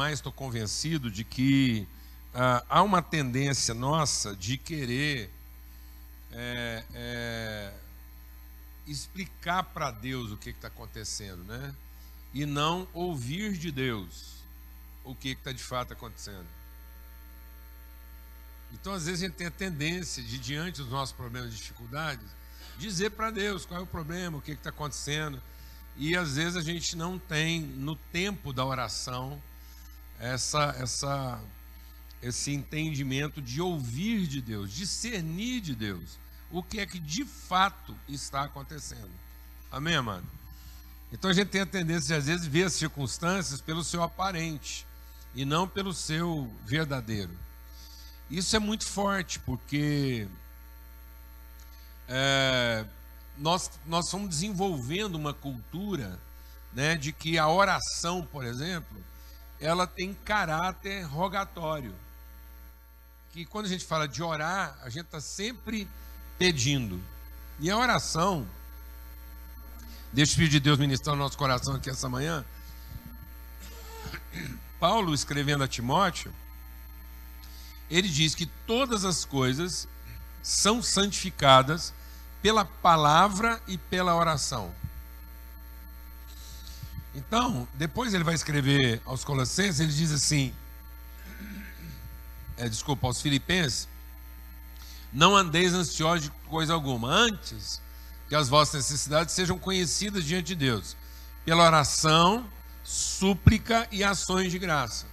mais estou convencido de que ah, há uma tendência nossa de querer é, é, explicar para Deus o que está acontecendo, né? E não ouvir de Deus o que está de fato acontecendo. Então, às vezes, a gente tem a tendência de, diante dos nossos problemas e dificuldades, dizer para Deus qual é o problema, o que está acontecendo. E às vezes a gente não tem, no tempo da oração, essa, essa, esse entendimento de ouvir de Deus, discernir de Deus o que é que de fato está acontecendo. Amém, amado? Então a gente tem a tendência de, às vezes, ver as circunstâncias pelo seu aparente e não pelo seu verdadeiro. Isso é muito forte, porque é, nós, nós fomos desenvolvendo uma cultura né, de que a oração, por exemplo, ela tem caráter rogatório. Que quando a gente fala de orar, a gente está sempre pedindo. E a oração, deixa o Filho de Deus ministrar no nosso coração aqui essa manhã. Paulo, escrevendo a Timóteo, ele diz que todas as coisas são santificadas pela palavra e pela oração. Então, depois ele vai escrever aos Colossenses, ele diz assim: é, desculpa, aos Filipenses, não andeis ansiosos de coisa alguma, antes que as vossas necessidades sejam conhecidas diante de Deus, pela oração, súplica e ações de graça.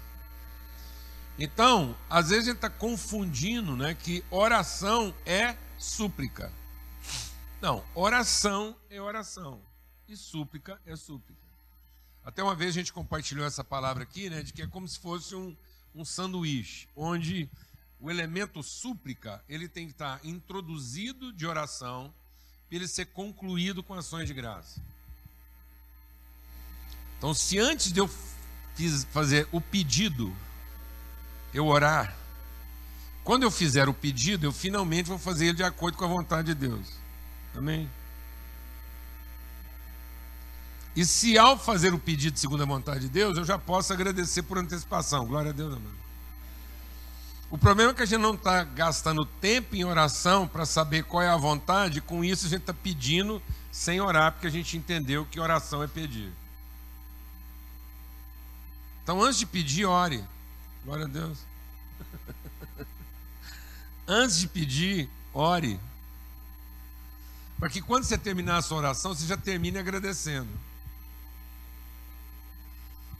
Então, às vezes a gente está confundindo né, que oração é súplica. Não, oração é oração e súplica é súplica. Até uma vez a gente compartilhou essa palavra aqui, né, de que é como se fosse um, um sanduíche, onde o elemento súplica ele tem que estar introduzido de oração para ele ser concluído com ações de graça. Então, se antes de eu fazer o pedido, eu orar, quando eu fizer o pedido, eu finalmente vou fazer ele de acordo com a vontade de Deus. Amém? E se ao fazer o pedido segundo a vontade de Deus, eu já posso agradecer por antecipação. Glória a Deus, amém. O problema é que a gente não está gastando tempo em oração para saber qual é a vontade, com isso a gente está pedindo sem orar, porque a gente entendeu que oração é pedir. Então, antes de pedir, ore. Glória a Deus. antes de pedir, ore. Para que quando você terminar a sua oração, você já termine agradecendo.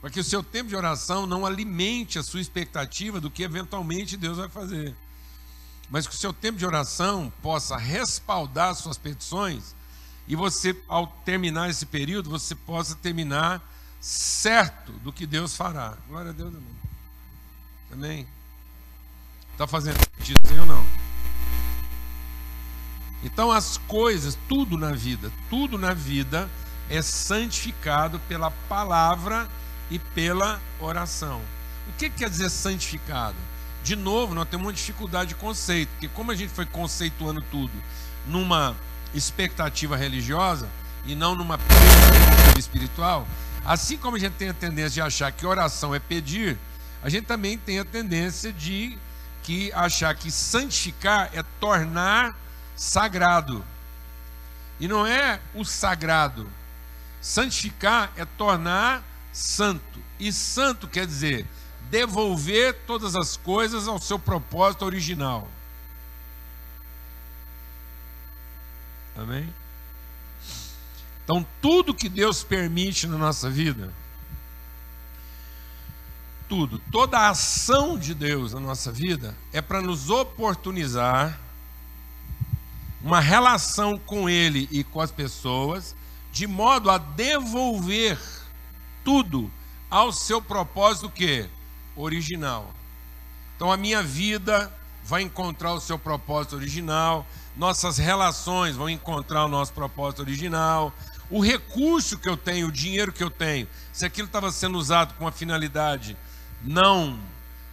Para que o seu tempo de oração não alimente a sua expectativa do que eventualmente Deus vai fazer. Mas que o seu tempo de oração possa respaldar suas petições e você, ao terminar esse período, você possa terminar certo do que Deus fará. Glória a Deus, amém. Amém? Está fazendo sentido ou não? Então as coisas, tudo na vida, tudo na vida é santificado pela palavra e pela oração. O que quer dizer santificado? De novo, nós temos uma dificuldade de conceito, porque como a gente foi conceituando tudo numa expectativa religiosa e não numa perspectiva espiritual, assim como a gente tem a tendência de achar que oração é pedir, a gente também tem a tendência de que achar que santificar é tornar sagrado. E não é o sagrado. Santificar é tornar santo. E santo quer dizer devolver todas as coisas ao seu propósito original. Amém? Então, tudo que Deus permite na nossa vida, tudo, toda a ação de Deus na nossa vida é para nos oportunizar uma relação com Ele e com as pessoas, de modo a devolver tudo ao seu propósito que original. Então a minha vida vai encontrar o seu propósito original, nossas relações vão encontrar o nosso propósito original, o recurso que eu tenho, o dinheiro que eu tenho, se aquilo estava sendo usado com uma finalidade não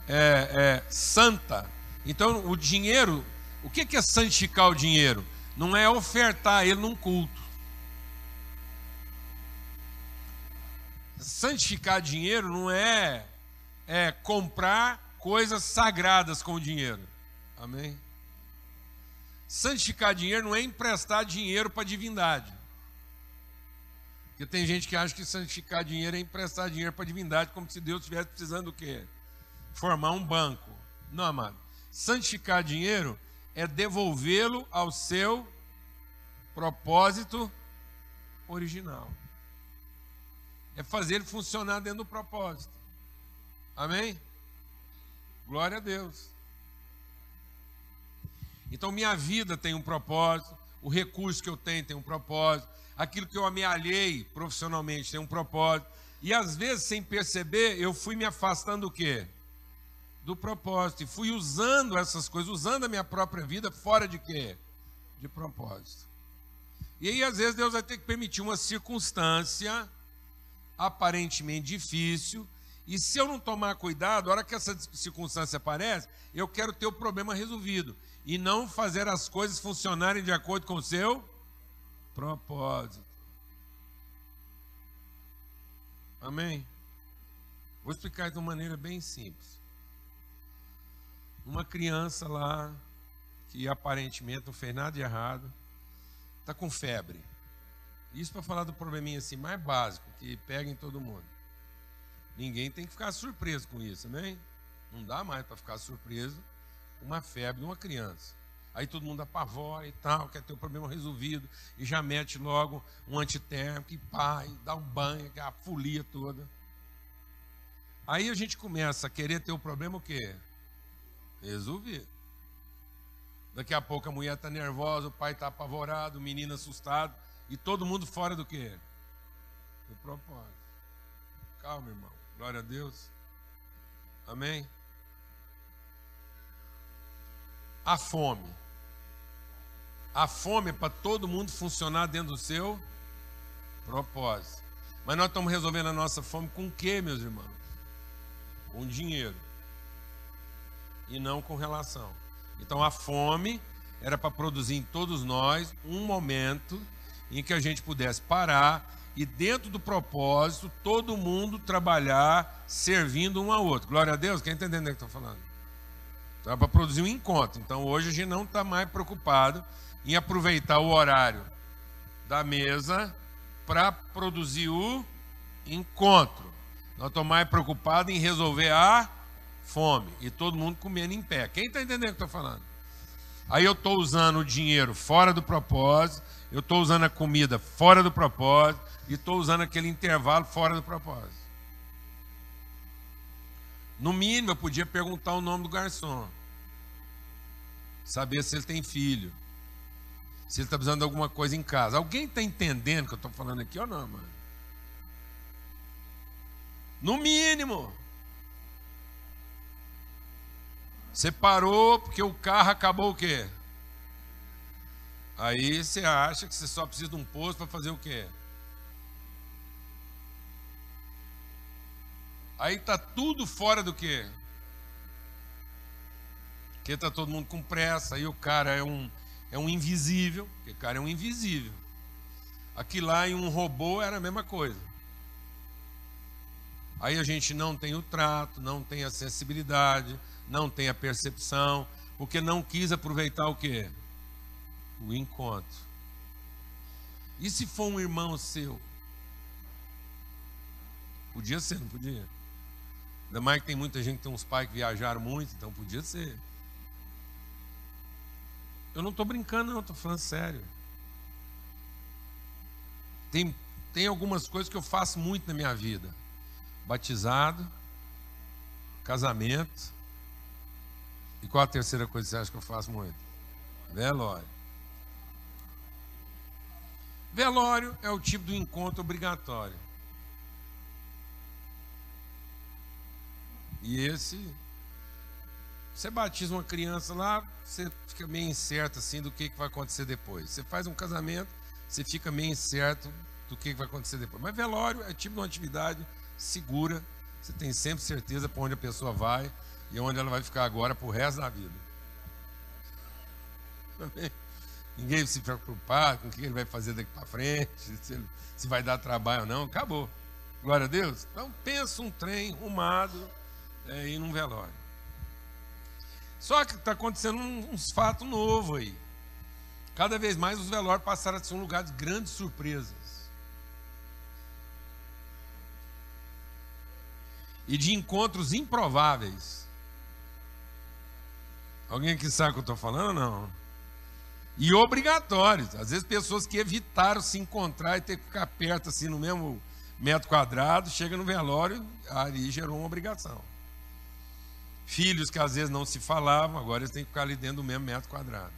é, é, santa, então o dinheiro, o que é santificar o dinheiro? Não é ofertar ele num culto. Santificar dinheiro não é é comprar coisas sagradas com dinheiro. Amém? Santificar dinheiro não é emprestar dinheiro para divindade. Porque tem gente que acha que santificar dinheiro é emprestar dinheiro para divindade, como se Deus estivesse precisando do quê? Formar um banco. Não, amado. Santificar dinheiro é devolvê-lo ao seu propósito original. É fazer ele funcionar dentro do propósito. Amém? Glória a Deus. Então, minha vida tem um propósito, o recurso que eu tenho tem um propósito, aquilo que eu amealhei profissionalmente tem um propósito. E às vezes, sem perceber, eu fui me afastando do quê? Do propósito. E fui usando essas coisas, usando a minha própria vida fora de quê? De propósito. E aí, às vezes, Deus vai ter que permitir uma circunstância aparentemente difícil. E se eu não tomar cuidado, a hora que essa circunstância aparece, eu quero ter o problema resolvido. E não fazer as coisas funcionarem de acordo com o seu propósito. Amém? Vou explicar de uma maneira bem simples. Uma criança lá, que aparentemente não fez nada de errado, está com febre. Isso para falar do probleminha assim mais básico, que pega em todo mundo. Ninguém tem que ficar surpreso com isso, né? Não dá mais para ficar surpreso com uma febre de uma criança. Aí todo mundo apavora e tal, quer ter o problema resolvido, e já mete logo um antitérmico, e pá, e dá um banho, é a folia toda. Aí a gente começa a querer ter o problema o quê? Resolvido. Daqui a pouco a mulher está nervosa, o pai está apavorado, o menino assustado, e todo mundo fora do quê? Do propósito. Calma, irmão. Glória a Deus. Amém? A fome. A fome é para todo mundo funcionar dentro do seu propósito. Mas nós estamos resolvendo a nossa fome com o que, meus irmãos? Com dinheiro. E não com relação. Então a fome era para produzir em todos nós um momento em que a gente pudesse parar e dentro do propósito todo mundo trabalhar servindo um ao outro. Glória a Deus, quem está entendendo o que estou falando? Então é para produzir um encontro. Então hoje a gente não está mais preocupado em aproveitar o horário da mesa para produzir o encontro. Nós estamos mais preocupados em resolver a fome e todo mundo comendo em pé. Quem está entendendo o que estou falando? Aí eu estou usando o dinheiro fora do propósito, eu estou usando a comida fora do propósito e estou usando aquele intervalo fora do propósito. No mínimo, eu podia perguntar o nome do garçom, saber se ele tem filho, se ele está precisando de alguma coisa em casa. Alguém está entendendo o que eu estou falando aqui ou não, mano? No mínimo. Você parou porque o carro acabou o quê? Aí você acha que você só precisa de um posto para fazer o quê? Aí tá tudo fora do quê? Porque tá todo mundo com pressa, aí o cara é um é um invisível, porque o cara é um invisível. Aqui lá em um robô era a mesma coisa. Aí a gente não tem o trato, não tem a sensibilidade, não tem a percepção, porque não quis aproveitar o quê? O encontro. E se for um irmão seu? Podia ser, não podia? Ainda mais que tem muita gente que tem uns pais que viajaram muito, então podia ser. Eu não estou brincando, não, estou falando sério. Tem, tem algumas coisas que eu faço muito na minha vida: batizado, casamento, e qual a terceira coisa que você acha que eu faço muito? Velório. Velório é o tipo do encontro obrigatório. E esse. Você batiza uma criança lá, você fica meio incerto assim do que, que vai acontecer depois. Você faz um casamento, você fica meio incerto do que, que vai acontecer depois. Mas velório é tipo de uma atividade segura, você tem sempre certeza para onde a pessoa vai e onde ela vai ficar agora para o resto da vida. Ninguém se preocupar com o que ele vai fazer daqui para frente, se, ele, se vai dar trabalho ou não, acabou. Glória a Deus. Então pensa um trem arrumado, é ir num velório. Só que está acontecendo uns fatos novos aí. Cada vez mais os velórios passaram a ser um lugar de grandes surpresas. E de encontros improváveis. Alguém aqui sabe o que eu estou falando ou não? E obrigatórios. Às vezes pessoas que evitaram se encontrar e ter que ficar perto assim no mesmo metro quadrado, chega no velório, ali gerou uma obrigação. Filhos que às vezes não se falavam, agora eles têm que ficar ali dentro do mesmo metro quadrado.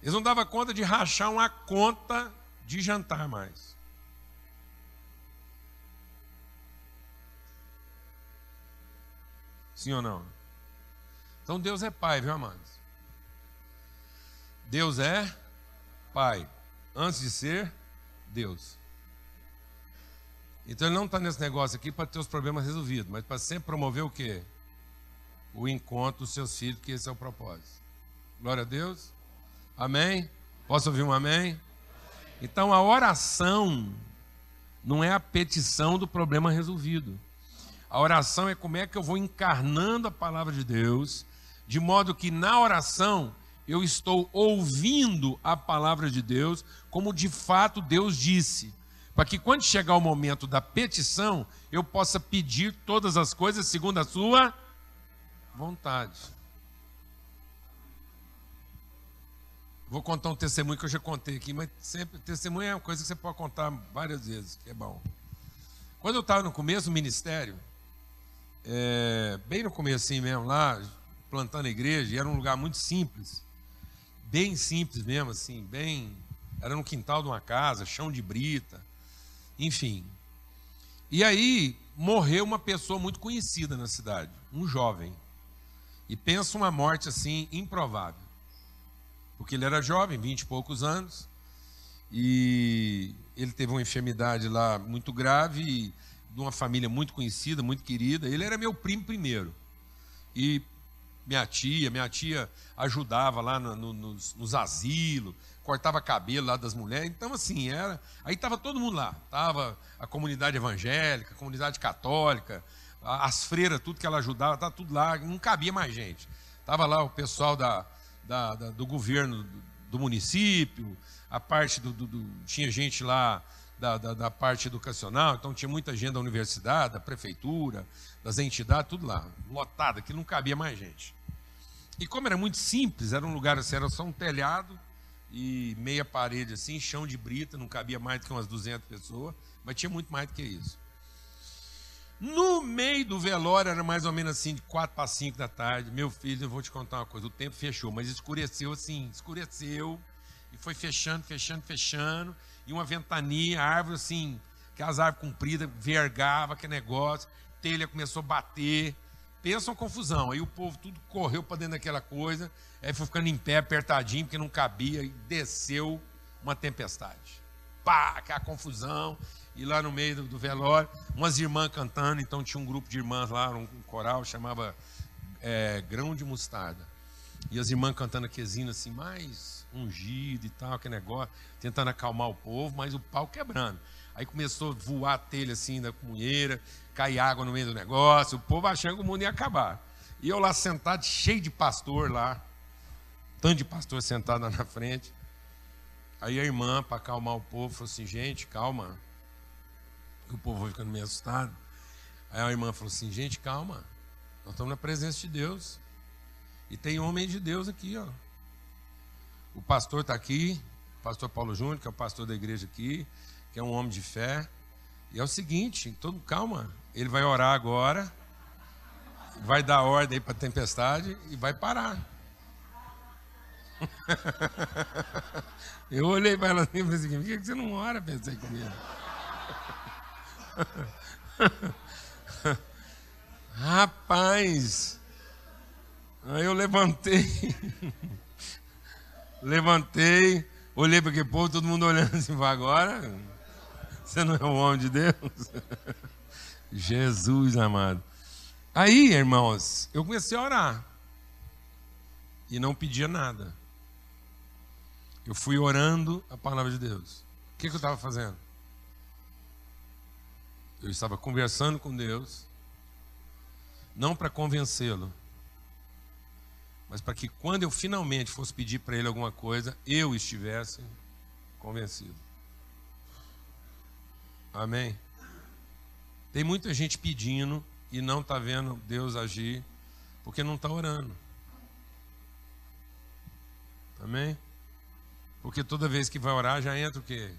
Eles não davam conta de rachar uma conta de jantar mais. Sim ou não? Então Deus é pai, viu, amados? Deus é pai, antes de ser Deus. Então ele não está nesse negócio aqui para ter os problemas resolvidos, mas para sempre promover o quê? O encontro dos seus filhos, que esse é o propósito. Glória a Deus. Amém? Posso ouvir um amém? Então a oração não é a petição do problema resolvido. A oração é como é que eu vou encarnando a palavra de Deus, de modo que na oração eu estou ouvindo a palavra de Deus como de fato Deus disse para que quando chegar o momento da petição, eu possa pedir todas as coisas segundo a sua vontade. Vou contar um testemunho que eu já contei aqui, mas sempre testemunho é uma coisa que você pode contar várias vezes, que é bom. Quando eu estava no começo do ministério, é, bem no começo mesmo, lá, plantando a igreja, e era um lugar muito simples, bem simples mesmo, assim, bem. Era no quintal de uma casa, chão de brita. Enfim. E aí morreu uma pessoa muito conhecida na cidade, um jovem. E pensa uma morte assim improvável. Porque ele era jovem, vinte e poucos anos, e ele teve uma enfermidade lá muito grave, de uma família muito conhecida, muito querida. Ele era meu primo primeiro. E minha tia, minha tia ajudava lá no, no, nos, nos asilos, cortava cabelo lá das mulheres. Então, assim, era. Aí estava todo mundo lá. Estava a comunidade evangélica, a comunidade católica, as freiras, tudo que ela ajudava, estava tudo lá, não cabia mais gente. Estava lá o pessoal da, da, da, do governo do, município, a parte do, do, do Tinha gente lá da, da, da, parte educacional, então tinha muita gente da universidade, da prefeitura, das entidades, tudo lá, lotada, que não cabia mais gente. E como era muito simples, era um lugar assim, era só um telhado, e meia parede assim, chão de brita, não cabia mais do que umas 200 pessoas, mas tinha muito mais do que isso. No meio do velório, era mais ou menos assim, de 4 para 5 da tarde. Meu filho, eu vou te contar uma coisa: o tempo fechou, mas escureceu assim, escureceu, e foi fechando, fechando, fechando, e uma ventania, árvore assim, que as árvores compridas, vergava, que negócio, telha começou a bater. Pensa uma confusão. Aí o povo tudo correu para dentro daquela coisa, aí foi ficando em pé, apertadinho, porque não cabia, e desceu uma tempestade. Pá, aquela confusão. E lá no meio do, velório, umas irmãs cantando, então tinha um grupo de irmãs lá, um, coral, chamava é, Grão de Mostarda. E as irmãs cantando aquezinho assim, mais ungido e tal, aquele negócio, tentando acalmar o povo, mas o pau quebrando. Aí começou a voar a telha assim da comunheira, cair água no meio do negócio, o povo achando que o mundo ia acabar. E eu lá sentado, cheio de pastor lá, tanto de pastor sentado lá na frente. Aí a irmã, para acalmar o povo, falou assim: gente, calma. E o povo ficando meio assustado. Aí a irmã falou assim: gente, calma. Nós estamos na presença de Deus. E tem homem de Deus aqui, ó. O pastor está aqui, o pastor Paulo Júnior, que é o pastor da igreja aqui, que é um homem de fé. E é o seguinte, todo calma, ele vai orar agora, vai dar ordem para a tempestade e vai parar. Eu olhei para ela assim e falei assim, por que você não ora? Pensei comigo. Rapaz, aí eu levantei, levantei, olhei para aquele povo, todo mundo olhando assim, agora, você não é um homem de Deus? Jesus amado. Aí, irmãos, eu comecei a orar. E não pedia nada. Eu fui orando a palavra de Deus. O que, que eu estava fazendo? Eu estava conversando com Deus não para convencê-lo, mas para que quando eu finalmente fosse pedir para ele alguma coisa, eu estivesse convencido. Amém? Tem muita gente pedindo e não está vendo Deus agir porque não está orando. Amém? Porque toda vez que vai orar já entra o quê?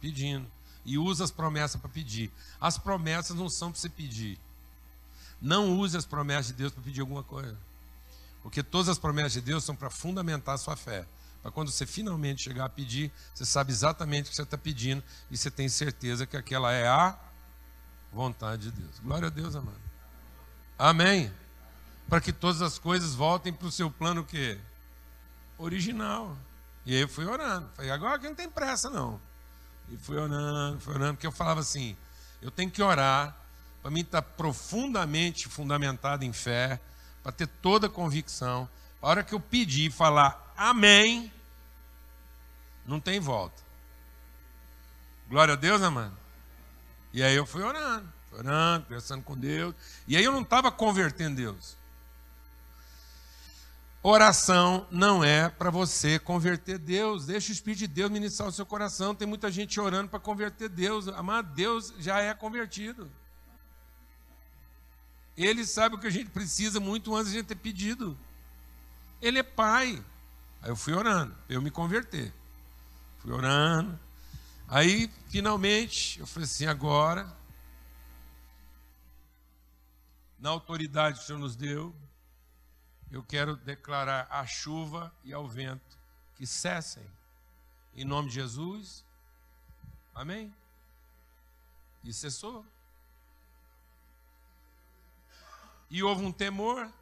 Pedindo. E usa as promessas para pedir. As promessas não são para você pedir. Não use as promessas de Deus para pedir alguma coisa. Porque todas as promessas de Deus são para fundamentar a sua fé. Para quando você finalmente chegar a pedir, você sabe exatamente o que você está pedindo e você tem certeza que aquela é a vontade de Deus. Glória a Deus, amado. Amém. Para que todas as coisas voltem para o seu plano que original. E aí eu fui orando. Falei, agora que não tem pressa, não. E fui orando, fui orando, porque eu falava assim: eu tenho que orar para mim estar profundamente fundamentado em fé, para ter toda a convicção. A hora que eu pedir e falar amém, não tem volta. Glória a Deus, amado. E aí eu fui orando, orando, conversando com Deus. E aí eu não estava convertendo Deus. Oração não é para você converter Deus. Deixa o Espírito de Deus ministrar o seu coração. Tem muita gente orando para converter Deus. Amado, Deus já é convertido. Ele sabe o que a gente precisa muito antes de a gente ter pedido. Ele é pai. Aí eu fui orando, eu me converter. Fui orando. Aí, finalmente, eu falei assim: agora, na autoridade que o Senhor nos deu, eu quero declarar à chuva e ao vento que cessem. Em nome de Jesus. Amém? E cessou. E houve um temor.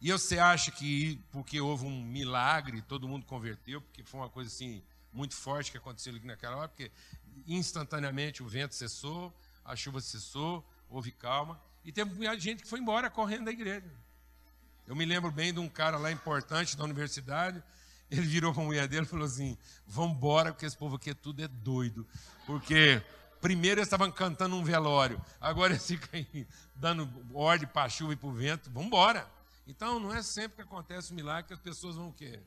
E você acha que porque houve um milagre, todo mundo converteu, porque foi uma coisa assim muito forte que aconteceu ali naquela hora, porque instantaneamente o vento cessou, a chuva cessou, houve calma. E teve muita gente que foi embora correndo da igreja. Eu me lembro bem de um cara lá importante da universidade. Ele virou para a mulher dele e falou assim: Vamos embora, porque esse povo aqui é tudo é doido. Porque primeiro eles estavam cantando um velório, agora eles ficam dando ordem para a chuva e para o vento. Vamos embora. Então não é sempre que acontece um milagre que as pessoas vão o quê?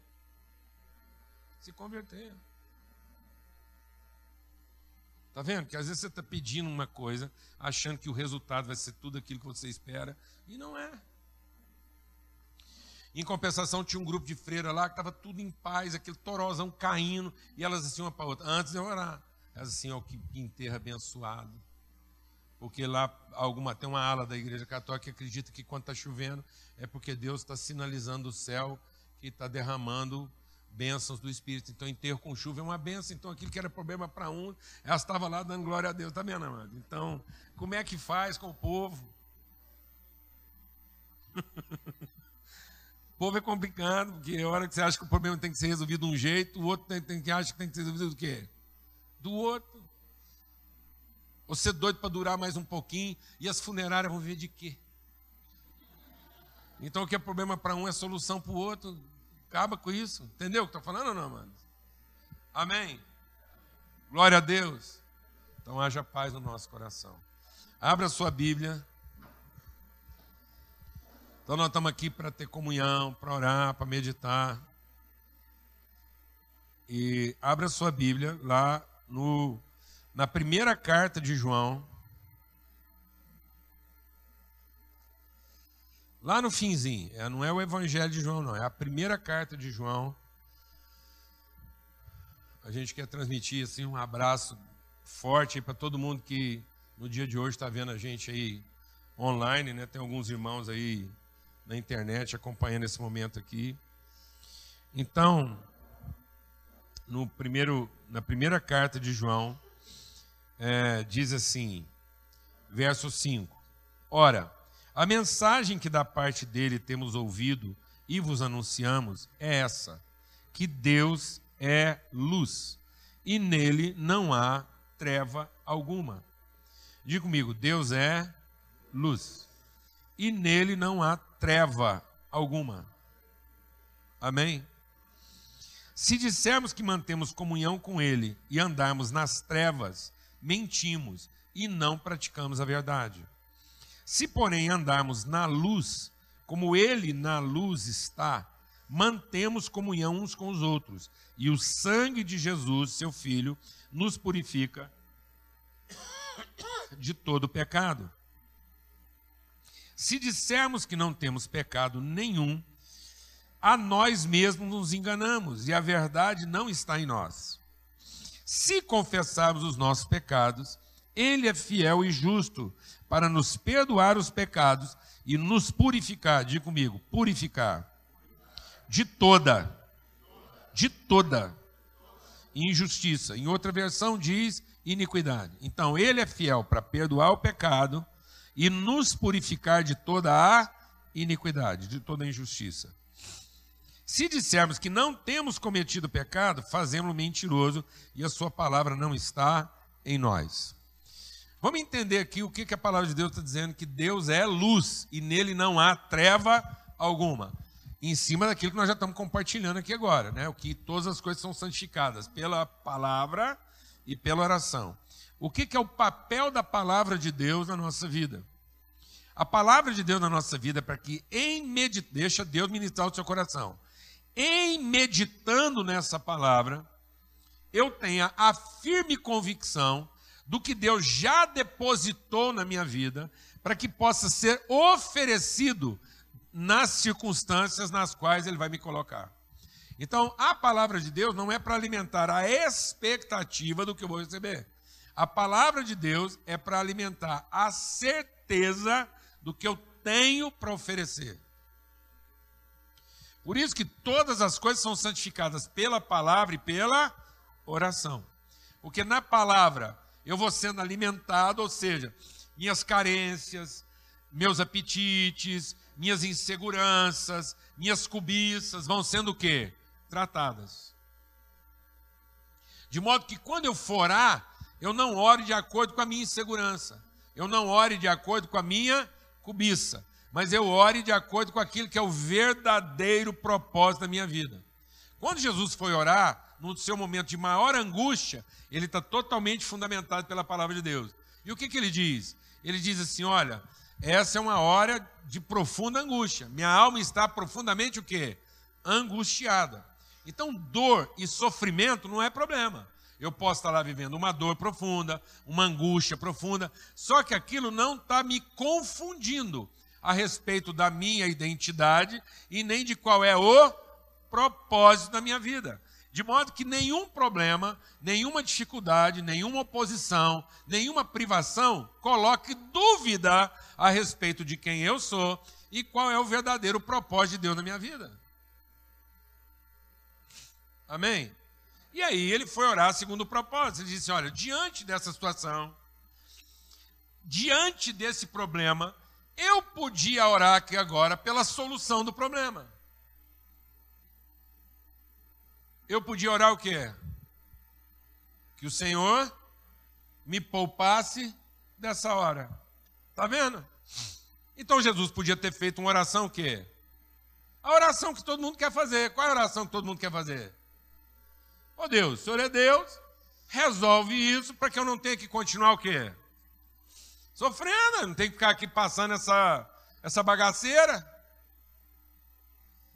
Se converter. Está vendo? Que às vezes você está pedindo uma coisa, achando que o resultado vai ser tudo aquilo que você espera, e não é. Em compensação, tinha um grupo de freiras lá que estava tudo em paz, aquele torozão caindo, e elas assim uma para outra, antes de eu orar, elas assim, ó, que enterra abençoado. Porque lá alguma, tem uma ala da igreja católica que acredita que quando está chovendo é porque Deus está sinalizando o céu que está derramando bênçãos do Espírito. Então, enterro com chuva é uma bênção. Então, aquilo que era problema para um, ela estava lá dando glória a Deus. Está vendo, amado? Então, como é que faz com o povo? povo é complicado, porque a hora que você acha que o problema tem que ser resolvido de um jeito, o outro tem, tem que acha que tem que ser resolvido do quê? Do outro. Você é doido para durar mais um pouquinho e as funerárias vão ver de quê? Então o que é problema para um é solução para o outro. Acaba com isso. Entendeu o que estou falando ou não, mano? Amém? Glória a Deus. Então haja paz no nosso coração. Abra sua Bíblia então nós estamos aqui para ter comunhão, para orar, para meditar. E abra sua Bíblia lá no, na primeira carta de João. Lá no finzinho, é, não é o Evangelho de João, não, é a primeira carta de João. A gente quer transmitir assim um abraço forte para todo mundo que no dia de hoje está vendo a gente aí online, né? Tem alguns irmãos aí na internet acompanhando esse momento aqui. Então, no primeiro, na primeira carta de João, é, diz assim, verso 5: Ora, a mensagem que da parte dele temos ouvido e vos anunciamos é essa: que Deus é luz e nele não há treva alguma. Diga comigo: Deus é luz e nele não há treva alguma. Amém? Se dissermos que mantemos comunhão com Ele e andarmos nas trevas, mentimos e não praticamos a verdade. Se, porém, andarmos na luz, como ele na luz está, mantemos comunhão uns com os outros, e o sangue de Jesus, seu Filho, nos purifica de todo pecado. Se dissermos que não temos pecado nenhum, a nós mesmos nos enganamos e a verdade não está em nós. Se confessarmos os nossos pecados, Ele é fiel e justo para nos perdoar os pecados e nos purificar. Diga comigo, purificar. De toda, de toda injustiça. Em outra versão diz iniquidade. Então, Ele é fiel para perdoar o pecado e nos purificar de toda a iniquidade, de toda injustiça. Se dissermos que não temos cometido pecado, fazemos-lo mentiroso e a sua palavra não está em nós. Vamos entender aqui o que, a palavra de Deus está dizendo, que Deus é luz e nele não há treva alguma. Em cima daquilo que nós já estamos compartilhando aqui agora, né? O que todas as coisas são santificadas pela palavra e pela oração. O que, é o papel da palavra de Deus na nossa vida? A palavra de Deus na nossa vida é para que, em medit... deixa Deus ministrar o seu coração em meditando nessa palavra, eu tenha a firme convicção do que Deus já depositou na minha vida, para que possa ser oferecido nas circunstâncias nas quais Ele vai me colocar. Então, a palavra de Deus não é para alimentar a expectativa do que eu vou receber. A palavra de Deus é para alimentar a certeza do que eu tenho para oferecer. Por isso que todas as coisas são santificadas pela palavra e pela oração. Porque na palavra eu vou sendo alimentado, ou seja, minhas carências, meus apetites, minhas inseguranças, minhas cobiças vão sendo o quê? Tratadas. De modo que quando eu for orar, eu não ore de acordo com a minha insegurança. Eu não ore de acordo com a minha cobiça mas eu ore de acordo com aquilo que é o verdadeiro propósito da minha vida. Quando Jesus foi orar, no seu momento de maior angústia, ele está totalmente fundamentado pela palavra de Deus. E o que, que ele diz? Ele diz assim: olha, essa é uma hora de profunda angústia. Minha alma está profundamente o quê? Angustiada. Então, dor e sofrimento não é problema. Eu posso estar lá vivendo uma dor profunda, uma angústia profunda, só que aquilo não está me confundindo a respeito da minha identidade e nem de qual é o propósito da minha vida. De modo que nenhum problema, nenhuma dificuldade, nenhuma oposição, nenhuma privação coloque dúvida a respeito de quem eu sou e qual é o verdadeiro propósito de Deus na minha vida. Amém? E aí ele foi orar segundo o propósito. Ele disse: Olha, diante dessa situação, diante desse problema, eu podia orar aqui agora pela solução do problema. Eu podia orar o quê? Que o Senhor me poupasse dessa hora. Tá vendo? Então Jesus podia ter feito uma oração o quê? A oração que todo mundo quer fazer. Qual é a oração que todo mundo quer fazer? Ô oh Deus, o Senhor é Deus, resolve isso para que eu não tenha que continuar o quê? Sofrendo, não tem que ficar aqui passando essa, essa bagaceira.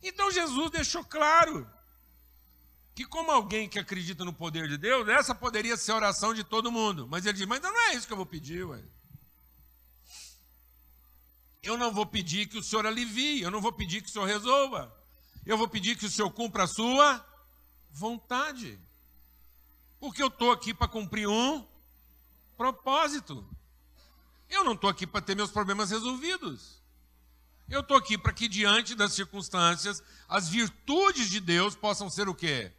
Então Jesus deixou claro que, como alguém que acredita no poder de Deus, essa poderia ser a oração de todo mundo. Mas ele diz: Mas não é isso que eu vou pedir, ué. Eu não vou pedir que o Senhor alivie, eu não vou pedir que o Senhor resolva. Eu vou pedir que o Senhor cumpra a sua vontade. Porque eu estou aqui para cumprir um propósito. Eu não estou aqui para ter meus problemas resolvidos. Eu estou aqui para que, diante das circunstâncias, as virtudes de Deus possam ser o quê?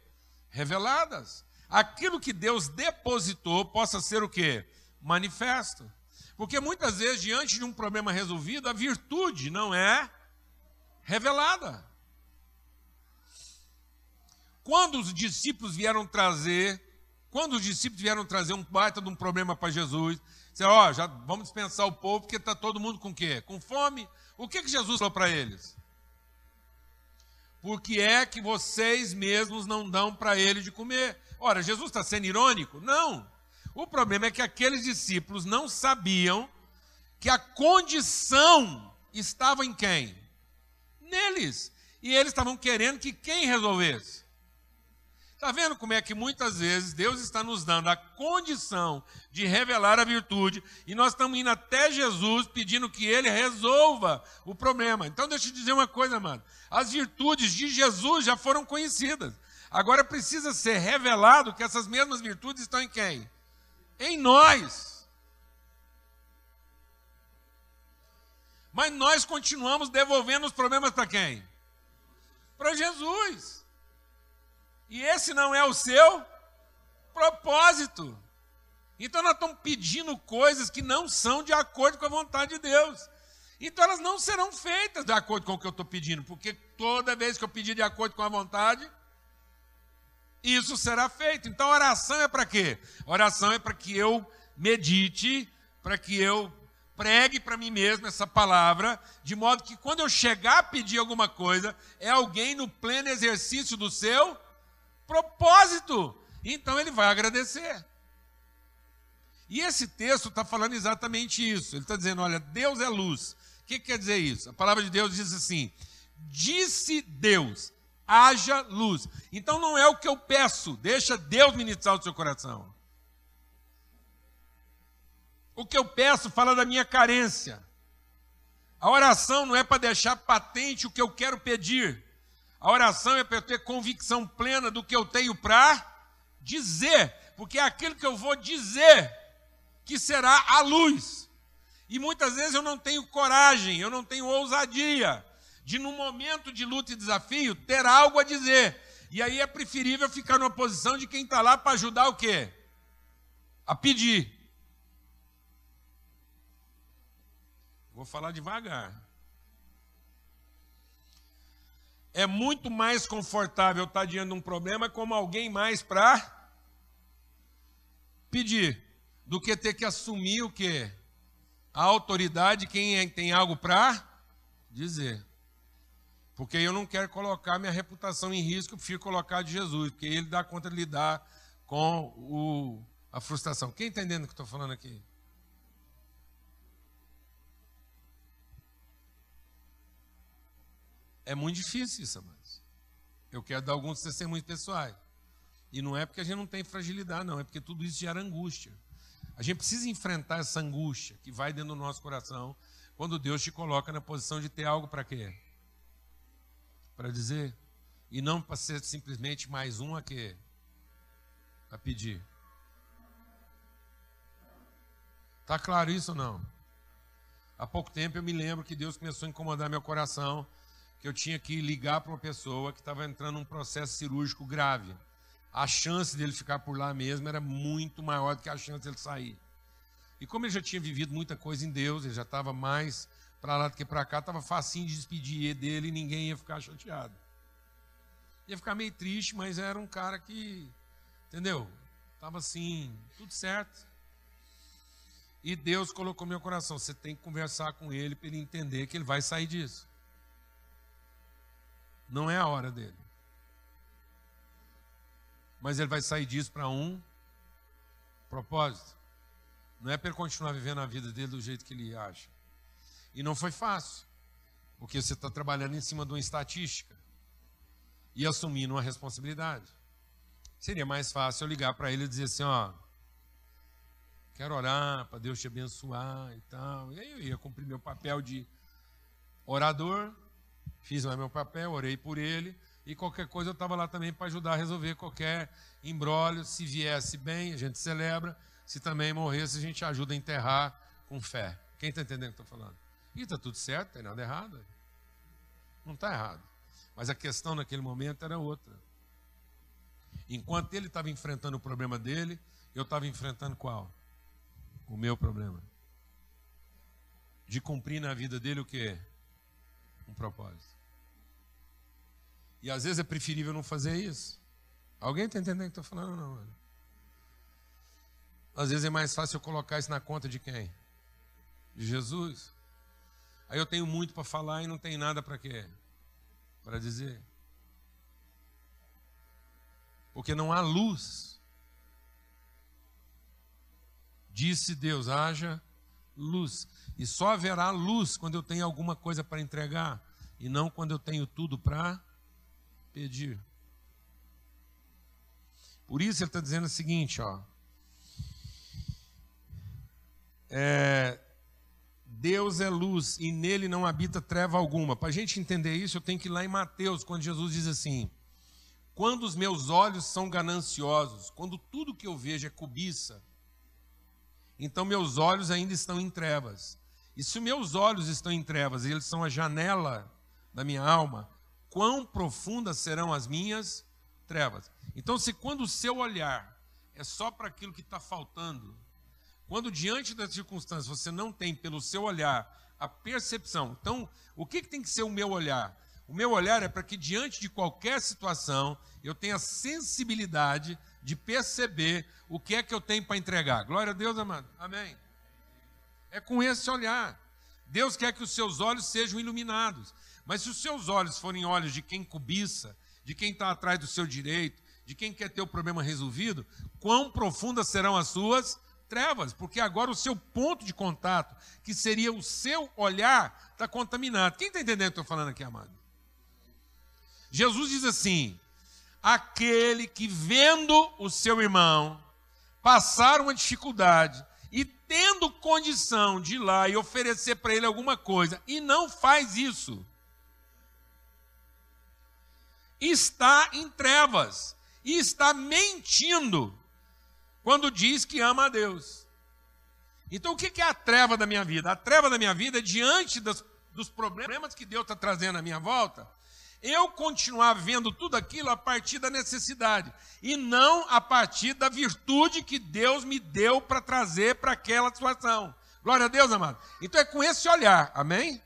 Reveladas. Aquilo que Deus depositou possa ser o quê? Manifesto. Porque muitas vezes, diante de um problema resolvido, a virtude não é revelada. Quando os discípulos vieram trazer, quando os discípulos vieram trazer um baita de um problema para Jesus, você, ó, já vamos dispensar o povo, porque está todo mundo com quê? Com fome. O que, que Jesus falou para eles? Porque é que vocês mesmos não dão para ele de comer. Ora, Jesus está sendo irônico? Não. O problema é que aqueles discípulos não sabiam que a condição estava em quem? Neles. E eles estavam querendo que quem resolvesse? Está vendo como é que muitas vezes Deus está nos dando a condição de revelar a virtude e nós estamos indo até Jesus pedindo que ele resolva o problema. Então, deixa eu te dizer uma coisa, mano. As virtudes de Jesus já foram conhecidas. Agora precisa ser revelado que essas mesmas virtudes estão em quem? Em nós. Mas nós continuamos devolvendo os problemas para quem? Para Jesus. E esse não é o seu propósito. Então nós estamos pedindo coisas que não são de acordo com a vontade de Deus. Então elas não serão feitas de acordo com o que eu estou pedindo, porque toda vez que eu pedir de acordo com a vontade, isso será feito. Então oração é para quê? Oração é para que eu medite, para que eu pregue para mim mesmo essa palavra, de modo que quando eu chegar a pedir alguma coisa, é alguém no pleno exercício do seu propósito. Então ele vai agradecer. E esse texto está falando exatamente isso. Ele está dizendo: olha, Deus é luz. O que, que quer dizer isso? A palavra de Deus diz assim: disse Deus, haja luz. Então não é o que eu peço, deixa Deus ministrar o seu coração. O que eu peço fala da minha carência. A oração não é para deixar patente o que eu quero pedir. A oração é para eu ter convicção plena do que eu tenho para dizer, porque é aquilo que eu vou dizer que será a luz. E muitas vezes eu não tenho coragem, eu não tenho ousadia de, num momento de luta e desafio, ter algo a dizer. E aí é preferível ficar numa posição de quem está lá para ajudar o quê? A pedir. Vou falar devagar. É muito mais confortável estar diante de um problema como alguém mais para pedir, do que ter que assumir o que? A autoridade, quem é, tem algo para dizer. Porque eu não quero colocar minha reputação em risco, eu prefiro colocar de Jesus, porque ele dá conta de lidar com o, a frustração. Quem está entendendo o que estou falando aqui? É muito difícil isso, amados. Eu quero dar alguns testemunhos pessoais. E não é porque a gente não tem fragilidade, não. É porque tudo isso gera angústia. A gente precisa enfrentar essa angústia que vai dentro do nosso coração quando Deus te coloca na posição de ter algo para quê? Para dizer. E não para ser simplesmente mais um a quê? A pedir. Está claro isso ou não? Há pouco tempo eu me lembro que Deus começou a incomodar meu coração que eu tinha que ligar para uma pessoa que estava entrando num processo cirúrgico grave. A chance dele ficar por lá mesmo era muito maior do que a chance dele sair. E como ele já tinha vivido muita coisa em Deus, ele já estava mais para lá do que para cá, estava facinho de despedir dele e ninguém ia ficar chateado. Ia ficar meio triste, mas era um cara que, entendeu? Estava assim, tudo certo. E Deus colocou meu coração: você tem que conversar com ele para ele entender que ele vai sair disso. Não é a hora dele. Mas ele vai sair disso para um propósito. Não é para ele continuar vivendo a vida dele do jeito que ele acha. E não foi fácil. Porque você está trabalhando em cima de uma estatística e assumindo uma responsabilidade. Seria mais fácil eu ligar para ele e dizer assim: ó, quero orar para Deus te abençoar e tal. E aí eu ia cumprir meu papel de orador Fiz lá meu papel, orei por ele e qualquer coisa eu estava lá também para ajudar a resolver qualquer embrólio. Se viesse bem, a gente celebra. Se também morresse, a gente ajuda a enterrar com fé. Quem está entendendo o que estou falando? E está tudo certo, não tem nada errado. Não está errado. Mas a questão naquele momento era outra. Enquanto ele estava enfrentando o problema dele, eu estava enfrentando qual? O meu problema. De cumprir na vida dele o quê? Um propósito. E às vezes é preferível não fazer isso. Alguém está entendendo o que estou falando não? Mano? Às vezes é mais fácil eu colocar isso na conta de quem? De Jesus. Aí eu tenho muito para falar e não tenho nada para quê? Para dizer. Porque não há luz. Disse Deus: haja luz. E só haverá luz quando eu tenho alguma coisa para entregar e não quando eu tenho tudo para pedir. Por isso ele está dizendo o seguinte, ó. É, Deus é luz e nele não habita treva alguma. Para a gente entender isso, eu tenho que ir lá em Mateus, quando Jesus diz assim: Quando os meus olhos são gananciosos, quando tudo que eu vejo é cobiça, então meus olhos ainda estão em trevas. E se meus olhos estão em trevas e eles são a janela da minha alma, quão profundas serão as minhas trevas? Então, se quando o seu olhar é só para aquilo que está faltando, quando diante das circunstâncias você não tem pelo seu olhar a percepção, então o que, que tem que ser o meu olhar? O meu olhar é para que diante de qualquer situação eu tenha sensibilidade de perceber o que é que eu tenho para entregar. Glória a Deus, amado. Amém. É com esse olhar. Deus quer que os seus olhos sejam iluminados. Mas se os seus olhos forem olhos de quem cobiça, de quem está atrás do seu direito, de quem quer ter o problema resolvido, quão profundas serão as suas trevas, porque agora o seu ponto de contato, que seria o seu olhar, está contaminado. Quem está entendendo o que eu estou falando aqui, amado? Jesus diz assim: aquele que vendo o seu irmão passar uma dificuldade tendo condição de ir lá e oferecer para ele alguma coisa e não faz isso, está em trevas e está mentindo quando diz que ama a Deus. Então, o que é a treva da minha vida? A treva da minha vida é diante das, dos problemas que Deus está trazendo à minha volta, eu continuar vendo tudo aquilo a partir da necessidade e não a partir da virtude que Deus me deu para trazer para aquela situação. Glória a Deus, amado. Então é com esse olhar, amém?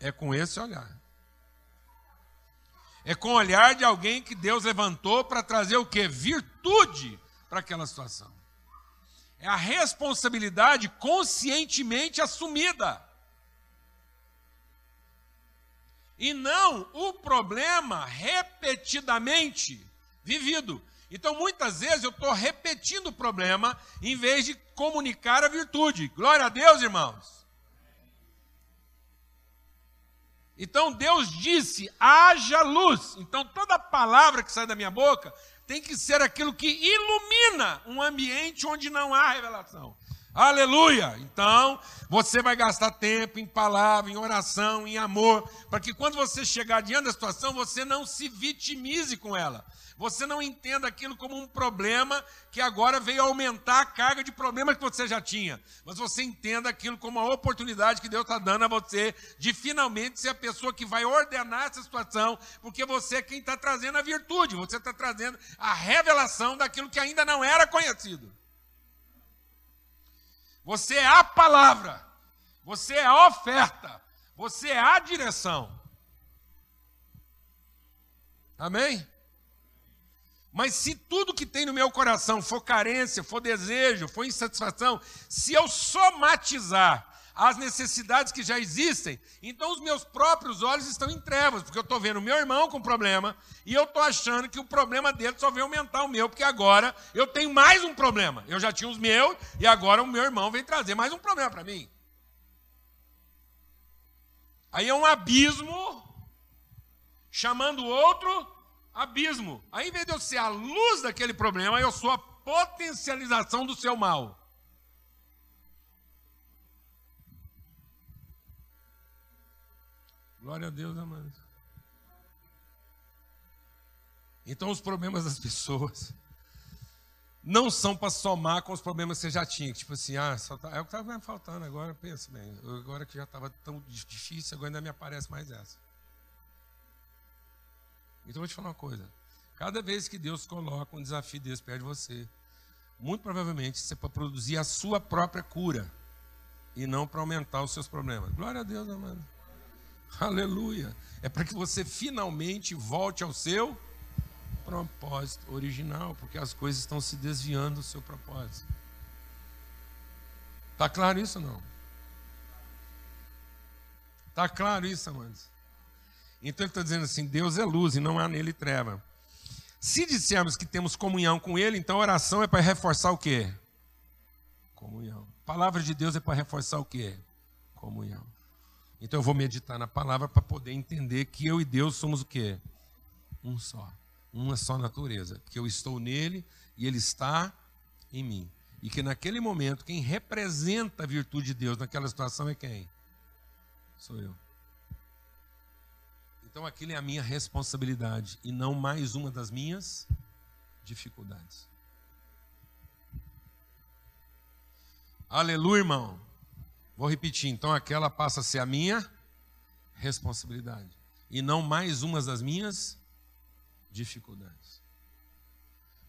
É com esse olhar. É com o olhar de alguém que Deus levantou para trazer o que? Virtude para aquela situação. É a responsabilidade conscientemente assumida. E não o problema repetidamente vivido. Então, muitas vezes eu estou repetindo o problema em vez de comunicar a virtude. Glória a Deus, irmãos. Então Deus disse: haja luz. Então toda palavra que sai da minha boca tem que ser aquilo que ilumina um ambiente onde não há revelação. Aleluia! Então, você vai gastar tempo em palavra, em oração, em amor, para que quando você chegar diante da situação, você não se vitimize com ela. Você não entenda aquilo como um problema que agora veio aumentar a carga de problemas que você já tinha. Mas você entenda aquilo como uma oportunidade que Deus está dando a você de finalmente ser a pessoa que vai ordenar essa situação, porque você é quem está trazendo a virtude, você está trazendo a revelação daquilo que ainda não era conhecido. Você é a palavra, você é a oferta, você é a direção. Amém? Mas se tudo que tem no meu coração for carência, for desejo, for insatisfação, se eu somatizar as necessidades que já existem, então os meus próprios olhos estão em trevas, porque eu estou vendo meu irmão com problema e eu estou achando que o problema dele só vem aumentar o meu, porque agora eu tenho mais um problema. Eu já tinha os meus e agora o meu irmão vem trazer mais um problema para mim. Aí é um abismo chamando o outro abismo. Aí, em vez de eu ser a luz daquele problema, eu sou a potencialização do seu mal. Glória a Deus, amados. Então, os problemas das pessoas não são para somar com os problemas que você já tinha. Tipo assim, ah, tá, é o que estava me faltando agora, pensa bem. Agora que já estava tão difícil, agora ainda me aparece mais essa. Então vou te falar uma coisa. Cada vez que Deus coloca um desafio desse perto de você, muito provavelmente isso é para produzir a sua própria cura e não para aumentar os seus problemas. Glória a Deus, amado. Aleluia. É para que você finalmente volte ao seu propósito original, porque as coisas estão se desviando do seu propósito. Está claro isso ou não? Está claro isso, amados? Então ele está dizendo assim: Deus é luz e não há nele treva. Se dissermos que temos comunhão com Ele, então a oração é para reforçar o quê? Comunhão. A palavra de Deus é para reforçar o quê? comunhão. Então eu vou meditar na palavra para poder entender que eu e Deus somos o quê? Um só. Uma só natureza. Que eu estou nele e ele está em mim. E que naquele momento, quem representa a virtude de Deus naquela situação é quem? Sou eu. Então aquilo é a minha responsabilidade e não mais uma das minhas dificuldades. Aleluia, irmão. Vou repetir, então aquela passa a ser a minha responsabilidade e não mais uma das minhas dificuldades.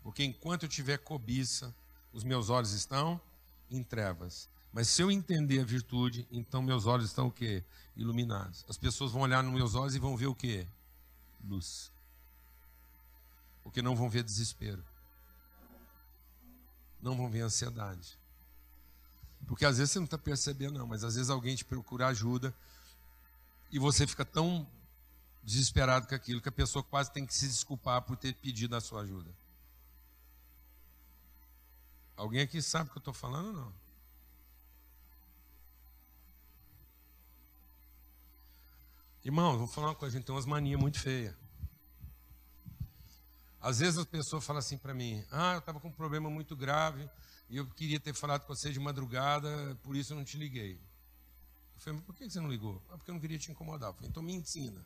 Porque enquanto eu tiver cobiça, os meus olhos estão em trevas. Mas se eu entender a virtude, então meus olhos estão o quê? Iluminados. As pessoas vão olhar nos meus olhos e vão ver o quê? Luz. Porque não vão ver desespero. Não vão ver ansiedade. Porque às vezes você não está percebendo, não, mas às vezes alguém te procura ajuda e você fica tão desesperado com aquilo que a pessoa quase tem que se desculpar por ter pedido a sua ajuda. Alguém aqui sabe o que eu estou falando ou não? Irmão, vou falar uma coisa, a gente tem umas manias muito feias. Às vezes as pessoas falam assim para mim: Ah, eu estava com um problema muito grave eu queria ter falado com você de madrugada, por isso eu não te liguei. Eu falei: Mas por que você não ligou? Ah, porque eu não queria te incomodar. Eu falei: Então me ensina.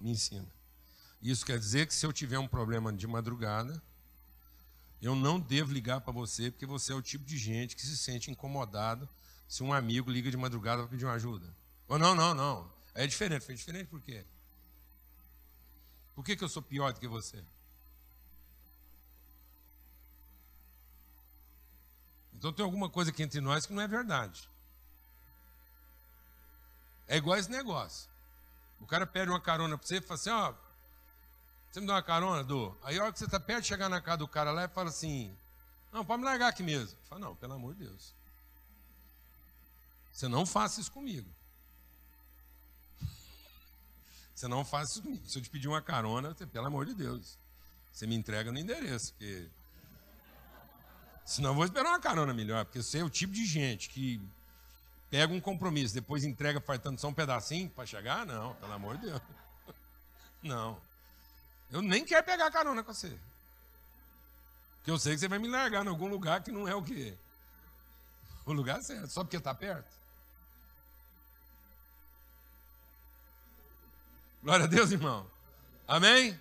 Me ensina. Isso quer dizer que se eu tiver um problema de madrugada, eu não devo ligar para você, porque você é o tipo de gente que se sente incomodado se um amigo liga de madrugada para pedir uma ajuda. Oh, não, não, não. É diferente. Foi diferente por quê? Por que, que eu sou pior do que você? Então tem alguma coisa aqui entre nós que não é verdade. É igual esse negócio. O cara pede uma carona para você e fala assim, ó, você me dá uma carona, dou. Aí a hora que você está perto de chegar na casa do cara lá, ele fala assim, não, pode me largar aqui mesmo. Fala, não, pelo amor de Deus. Você não faça isso comigo. Você não faz isso comigo. Se eu te pedir uma carona, você, pelo amor de Deus, você me entrega no endereço, porque. Senão vou esperar uma carona melhor, porque você é o tipo de gente que pega um compromisso, depois entrega faltando só um pedacinho para chegar? Não, pelo amor de Deus. Não. Eu nem quero pegar carona com você. Porque eu sei que você vai me largar em algum lugar que não é o quê? O lugar certo, só porque está perto. Glória a Deus, irmão. Amém?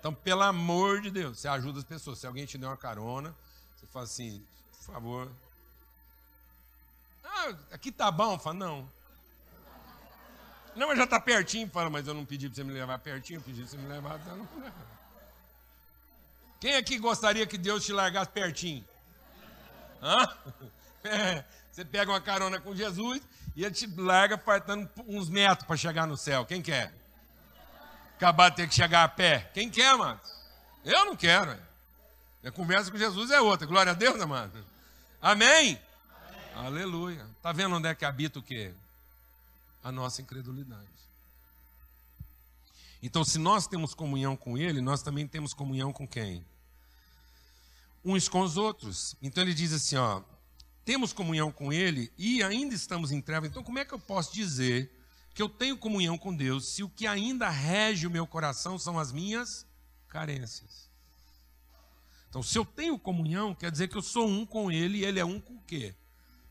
Então, pelo amor de Deus, você ajuda as pessoas. Se alguém te der uma carona, você fala assim, por favor. Ah, aqui tá bom? Fala, não. Não, mas já está pertinho. Fala, mas eu não pedi para você me levar pertinho, eu pedi para você me levar. Tá, não, Quem aqui gostaria que Deus te largasse pertinho? Hã? Você pega uma carona com Jesus e ele te larga faltando uns metros para chegar no céu. Quem quer? acabar de ter que chegar a pé. Quem quer, mano? Eu não quero. A conversa com Jesus é outra. Glória a Deus, amado. Amém? Amém. Aleluia. Está vendo onde é que habita o quê? A nossa incredulidade. Então, se nós temos comunhão com Ele, nós também temos comunhão com quem? Uns com os outros. Então ele diz assim: ó, temos comunhão com Ele e ainda estamos em trevas. Então, como é que eu posso dizer que eu tenho comunhão com Deus se o que ainda rege o meu coração são as minhas carências. Então, se eu tenho comunhão, quer dizer que eu sou um com Ele e Ele é um com o quê?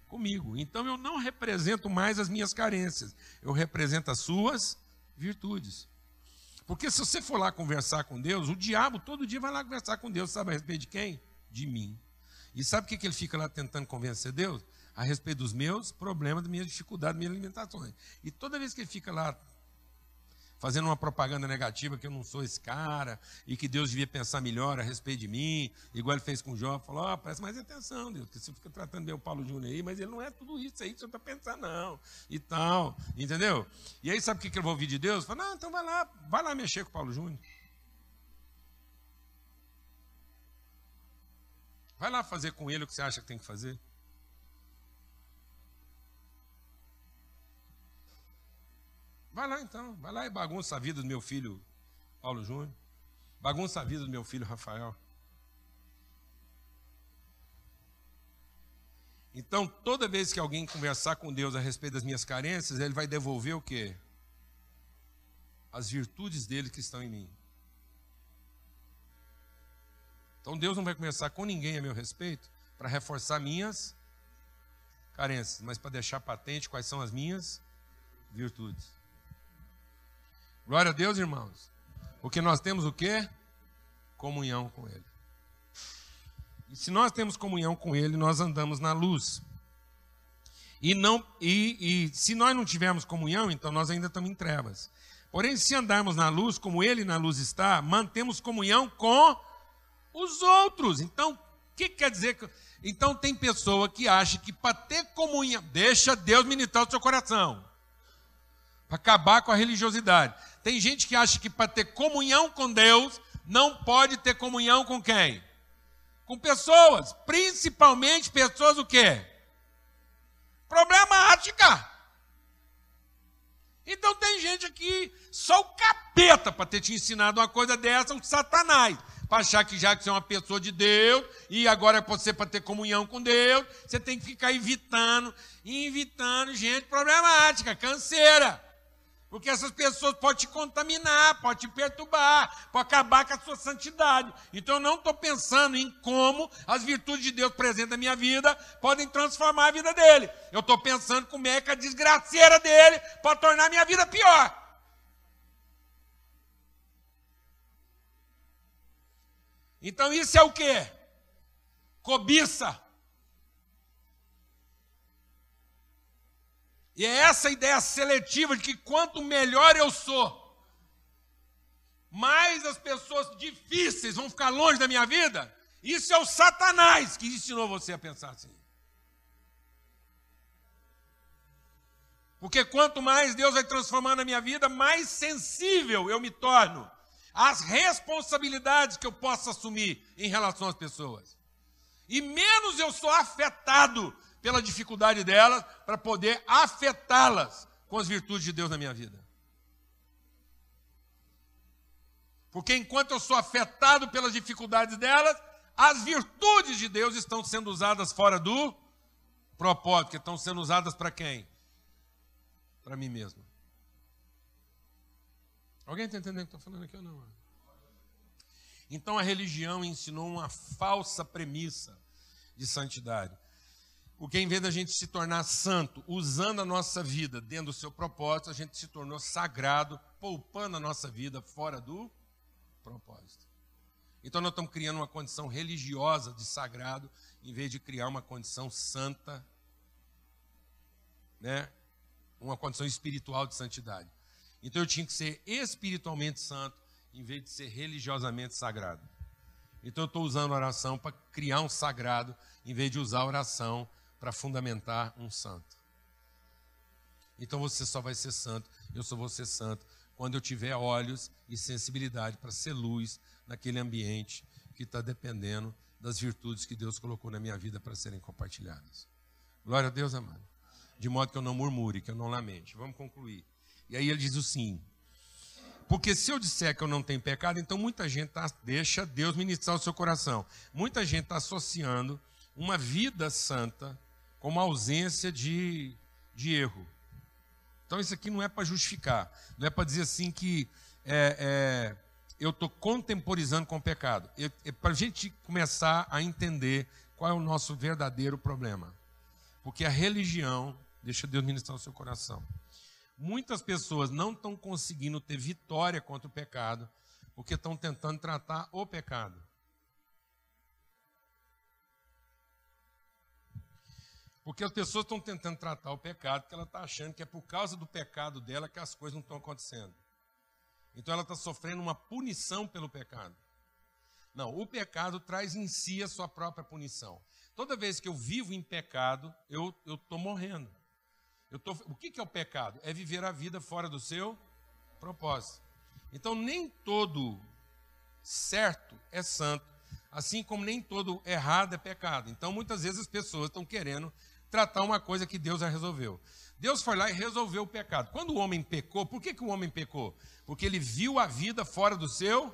Comigo. Então, eu não represento mais as minhas carências, eu represento as suas virtudes. Porque se você for lá conversar com Deus, o diabo todo dia vai lá conversar com Deus, sabe a respeito de quem? De mim. E sabe o que ele fica lá tentando convencer Deus? a respeito dos meus problemas, das minhas dificuldades, das minhas limitações. E toda vez que ele fica lá fazendo uma propaganda negativa que eu não sou esse cara e que Deus devia pensar melhor a respeito de mim, igual ele fez com o Jó, falou: oh, presta mais atenção, Deus, que você fica tratando bem o Paulo Júnior aí, mas ele não é tudo isso aí que você está pensando, não, e tal, entendeu? E aí sabe o que eu vou ouvir de Deus? Fala, não, então vai lá, vai lá mexer com o Paulo Júnior. Vai lá fazer com ele o que você acha que tem que fazer. Vai lá então, vai lá e bagunça a vida do meu filho Paulo Júnior. Bagunça a vida do meu filho Rafael. Então, toda vez que alguém conversar com Deus a respeito das minhas carências, ele vai devolver o quê? As virtudes dele que estão em mim. Então, Deus não vai conversar com ninguém a meu respeito para reforçar minhas carências, mas para deixar patente quais são as minhas virtudes. Glória a Deus, irmãos. Porque nós temos o quê? Comunhão com Ele. E se nós temos comunhão com Ele, nós andamos na luz. E, não, e, e se nós não tivermos comunhão, então nós ainda estamos em trevas. Porém, se andarmos na luz, como Ele na luz está, mantemos comunhão com os outros. Então, o que quer dizer? Então, tem pessoa que acha que para ter comunhão, deixa Deus ministrar o seu coração, para acabar com a religiosidade. Tem gente que acha que para ter comunhão com Deus, não pode ter comunhão com quem? com pessoas, principalmente pessoas o quê? Problemática. Então tem gente aqui, só o capeta para ter te ensinado uma coisa dessa, o satanás. Para achar que já que você é uma pessoa de Deus, e agora é você para ter comunhão com Deus, você tem que ficar evitando, invitando gente problemática, canseira. Porque essas pessoas podem te contaminar, podem te perturbar, podem acabar com a sua santidade. Então eu não estou pensando em como as virtudes de Deus presentes na minha vida podem transformar a vida dele. Eu estou pensando como é que a desgraceira dele pode tornar a minha vida pior. Então isso é o que? Cobiça. E é essa ideia seletiva de que quanto melhor eu sou, mais as pessoas difíceis vão ficar longe da minha vida. Isso é o Satanás que ensinou você a pensar assim. Porque quanto mais Deus vai transformar na minha vida, mais sensível eu me torno às responsabilidades que eu posso assumir em relação às pessoas. E menos eu sou afetado pela dificuldade delas, para poder afetá-las com as virtudes de Deus na minha vida. Porque enquanto eu sou afetado pelas dificuldades delas, as virtudes de Deus estão sendo usadas fora do propósito, que estão sendo usadas para quem? Para mim mesmo. Alguém está entendendo o que estou falando aqui ou não? Então a religião ensinou uma falsa premissa de santidade. Porque em vez da gente se tornar santo, usando a nossa vida dentro do seu propósito, a gente se tornou sagrado, poupando a nossa vida fora do propósito. Então nós estamos criando uma condição religiosa de sagrado, em vez de criar uma condição santa, né? uma condição espiritual de santidade. Então eu tinha que ser espiritualmente santo, em vez de ser religiosamente sagrado. Então eu estou usando a oração para criar um sagrado, em vez de usar a oração para fundamentar um santo. Então você só vai ser santo, eu só vou ser santo quando eu tiver olhos e sensibilidade para ser luz naquele ambiente que está dependendo das virtudes que Deus colocou na minha vida para serem compartilhadas. Glória a Deus, amado. De modo que eu não murmure, que eu não lamente. Vamos concluir. E aí ele diz o sim. Porque se eu disser que eu não tenho pecado, então muita gente tá, deixa Deus ministrar o seu coração. Muita gente está associando uma vida santa como ausência de, de erro. Então isso aqui não é para justificar, não é para dizer assim que é, é, eu estou contemporizando com o pecado. É, é para a gente começar a entender qual é o nosso verdadeiro problema. Porque a religião, deixa Deus ministrar o seu coração. Muitas pessoas não estão conseguindo ter vitória contra o pecado, porque estão tentando tratar o pecado. Porque as pessoas estão tentando tratar o pecado, porque ela está achando que é por causa do pecado dela que as coisas não estão acontecendo. Então ela está sofrendo uma punição pelo pecado. Não, o pecado traz em si a sua própria punição. Toda vez que eu vivo em pecado, eu estou morrendo. Eu tô, o que, que é o pecado? É viver a vida fora do seu propósito. Então nem todo certo é santo, assim como nem todo errado é pecado. Então muitas vezes as pessoas estão querendo tratar uma coisa que Deus já resolveu. Deus foi lá e resolveu o pecado. Quando o homem pecou, por que, que o homem pecou? Porque ele viu a vida fora do seu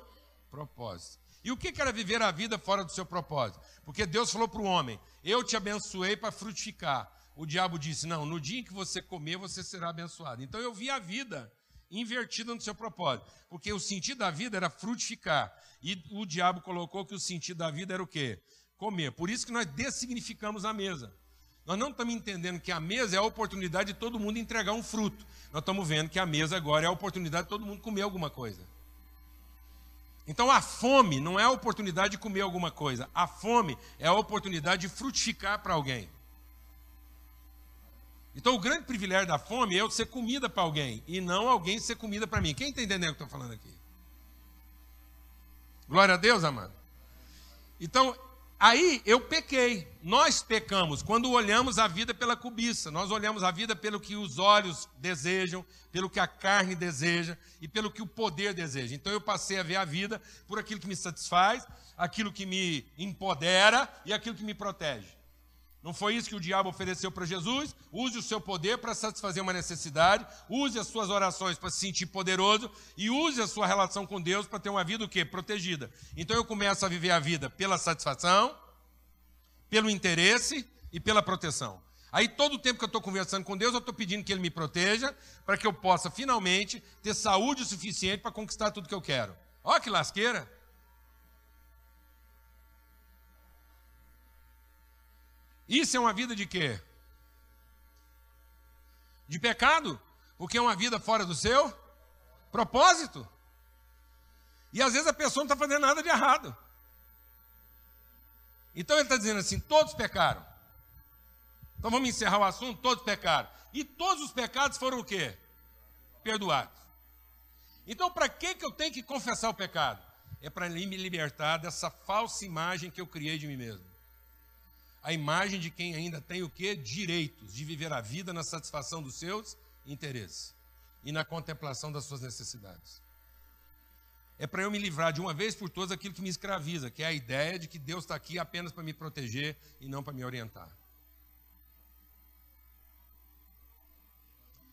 propósito. E o que era viver a vida fora do seu propósito? Porque Deus falou para o homem: Eu te abençoei para frutificar. O diabo disse: Não, no dia em que você comer, você será abençoado. Então eu vi a vida invertida no seu propósito. Porque o sentido da vida era frutificar. E o diabo colocou que o sentido da vida era o quê? Comer. Por isso que nós dessignificamos a mesa. Nós não estamos entendendo que a mesa é a oportunidade de todo mundo entregar um fruto. Nós estamos vendo que a mesa agora é a oportunidade de todo mundo comer alguma coisa. Então a fome não é a oportunidade de comer alguma coisa. A fome é a oportunidade de frutificar para alguém. Então o grande privilégio da fome é eu ser comida para alguém e não alguém ser comida para mim. Quem está entendendo o que eu estou falando aqui? Glória a Deus, amado. Então, Aí eu pequei. Nós pecamos quando olhamos a vida pela cobiça. Nós olhamos a vida pelo que os olhos desejam, pelo que a carne deseja e pelo que o poder deseja. Então eu passei a ver a vida por aquilo que me satisfaz, aquilo que me empodera e aquilo que me protege. Não foi isso que o diabo ofereceu para Jesus? Use o seu poder para satisfazer uma necessidade, use as suas orações para se sentir poderoso e use a sua relação com Deus para ter uma vida o quê? Protegida. Então eu começo a viver a vida pela satisfação, pelo interesse e pela proteção. Aí todo o tempo que eu estou conversando com Deus, eu estou pedindo que Ele me proteja para que eu possa finalmente ter saúde o suficiente para conquistar tudo que eu quero. Olha que lasqueira! Isso é uma vida de quê? De pecado, porque é uma vida fora do seu propósito. E às vezes a pessoa não está fazendo nada de errado. Então ele está dizendo assim: todos pecaram. Então vamos encerrar o assunto: todos pecaram. E todos os pecados foram o quê? Perdoados. Então, para que, que eu tenho que confessar o pecado? É para me libertar dessa falsa imagem que eu criei de mim mesmo a imagem de quem ainda tem o que? Direitos de viver a vida na satisfação dos seus interesses e na contemplação das suas necessidades. É para eu me livrar de uma vez por todas daquilo que me escraviza, que é a ideia de que Deus está aqui apenas para me proteger e não para me orientar.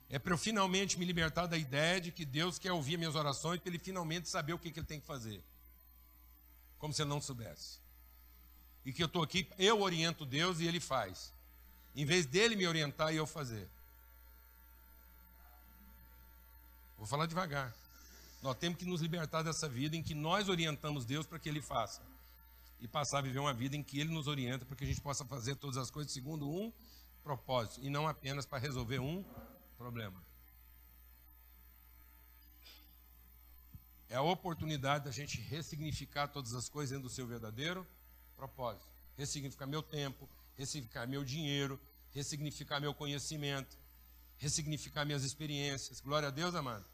É para eu finalmente me libertar da ideia de que Deus quer ouvir minhas orações para ele finalmente saber o que, que ele tem que fazer. Como se ele não soubesse e que eu estou aqui, eu oriento Deus e Ele faz. Em vez dele me orientar e eu fazer. Vou falar devagar. Nós temos que nos libertar dessa vida em que nós orientamos Deus para que Ele faça. E passar a viver uma vida em que Ele nos orienta para que a gente possa fazer todas as coisas segundo um propósito e não apenas para resolver um problema. É a oportunidade da gente ressignificar todas as coisas dentro do seu verdadeiro propósito. Ressignificar meu tempo, ressignificar meu dinheiro, ressignificar meu conhecimento, ressignificar minhas experiências. Glória a Deus, amado.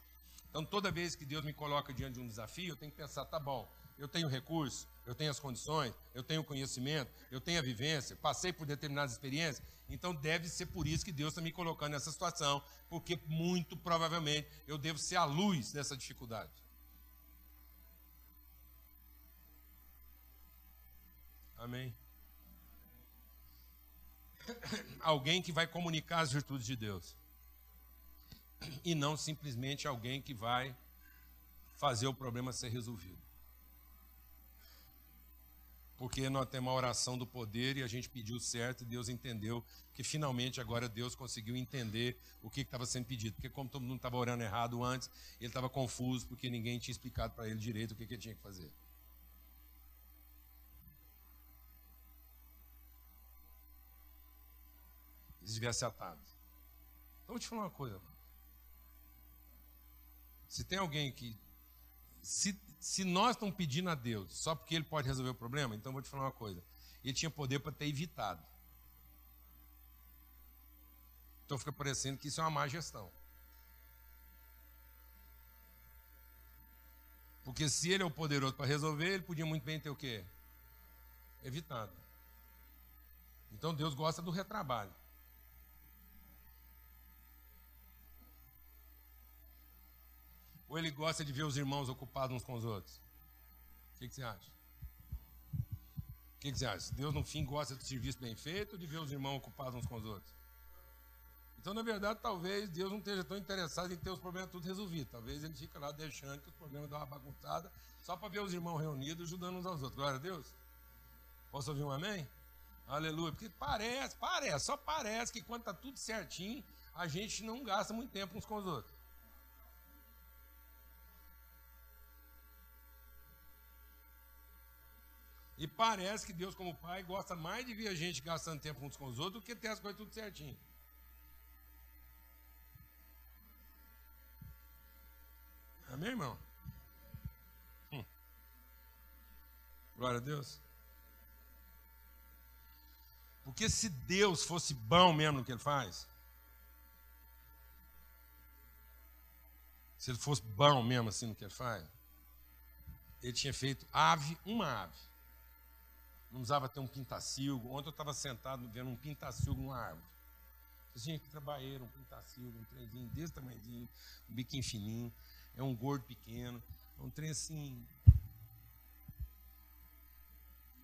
Então, toda vez que Deus me coloca diante de um desafio, eu tenho que pensar: tá bom, eu tenho recurso, eu tenho as condições, eu tenho conhecimento, eu tenho a vivência, passei por determinadas experiências, então deve ser por isso que Deus está me colocando nessa situação, porque muito provavelmente eu devo ser a luz dessa dificuldade. Amém? Alguém que vai comunicar as virtudes de Deus. E não simplesmente alguém que vai fazer o problema ser resolvido. Porque nós temos a oração do poder e a gente pediu certo e Deus entendeu que finalmente agora Deus conseguiu entender o que estava sendo pedido. Porque como todo mundo estava orando errado antes, ele estava confuso porque ninguém tinha explicado para ele direito o que, que ele tinha que fazer. Atados. Então, vou te falar uma coisa. Se tem alguém que. Se, se nós estamos pedindo a Deus só porque Ele pode resolver o problema, então vou te falar uma coisa. Ele tinha poder para ter evitado. Então fica parecendo que isso é uma má gestão. Porque se ele é o poderoso para resolver, ele podia muito bem ter o quê? Evitado. Então Deus gosta do retrabalho. Ou ele gosta de ver os irmãos ocupados uns com os outros? O que, que você acha? O que, que você acha? Deus, no fim, gosta de serviço bem feito ou de ver os irmãos ocupados uns com os outros? Então, na verdade, talvez Deus não esteja tão interessado em ter os problemas tudo resolvidos. Talvez ele fica lá deixando que os problemas dão uma bagunçada, só para ver os irmãos reunidos ajudando uns aos outros. Glória a Deus. Posso ouvir um amém? Aleluia. Porque parece, parece, só parece que quando está tudo certinho, a gente não gasta muito tempo uns com os outros. E parece que Deus, como Pai, gosta mais de ver a gente gastando tempo uns com os outros do que ter as coisas tudo certinho. Amém, irmão? Hum. Glória a Deus. Porque se Deus fosse bom mesmo no que ele faz, se ele fosse bom mesmo assim no que ele faz, ele tinha feito ave, uma ave. Não usava ter um pintacilgo. Ontem eu estava sentado vendo um pintacilgo numa árvore. Você tinha que trabalhar um pintacilgo, um trenzinho desse tamanhozinho, um biquinho fininho, é um gordo pequeno, é um trem assim,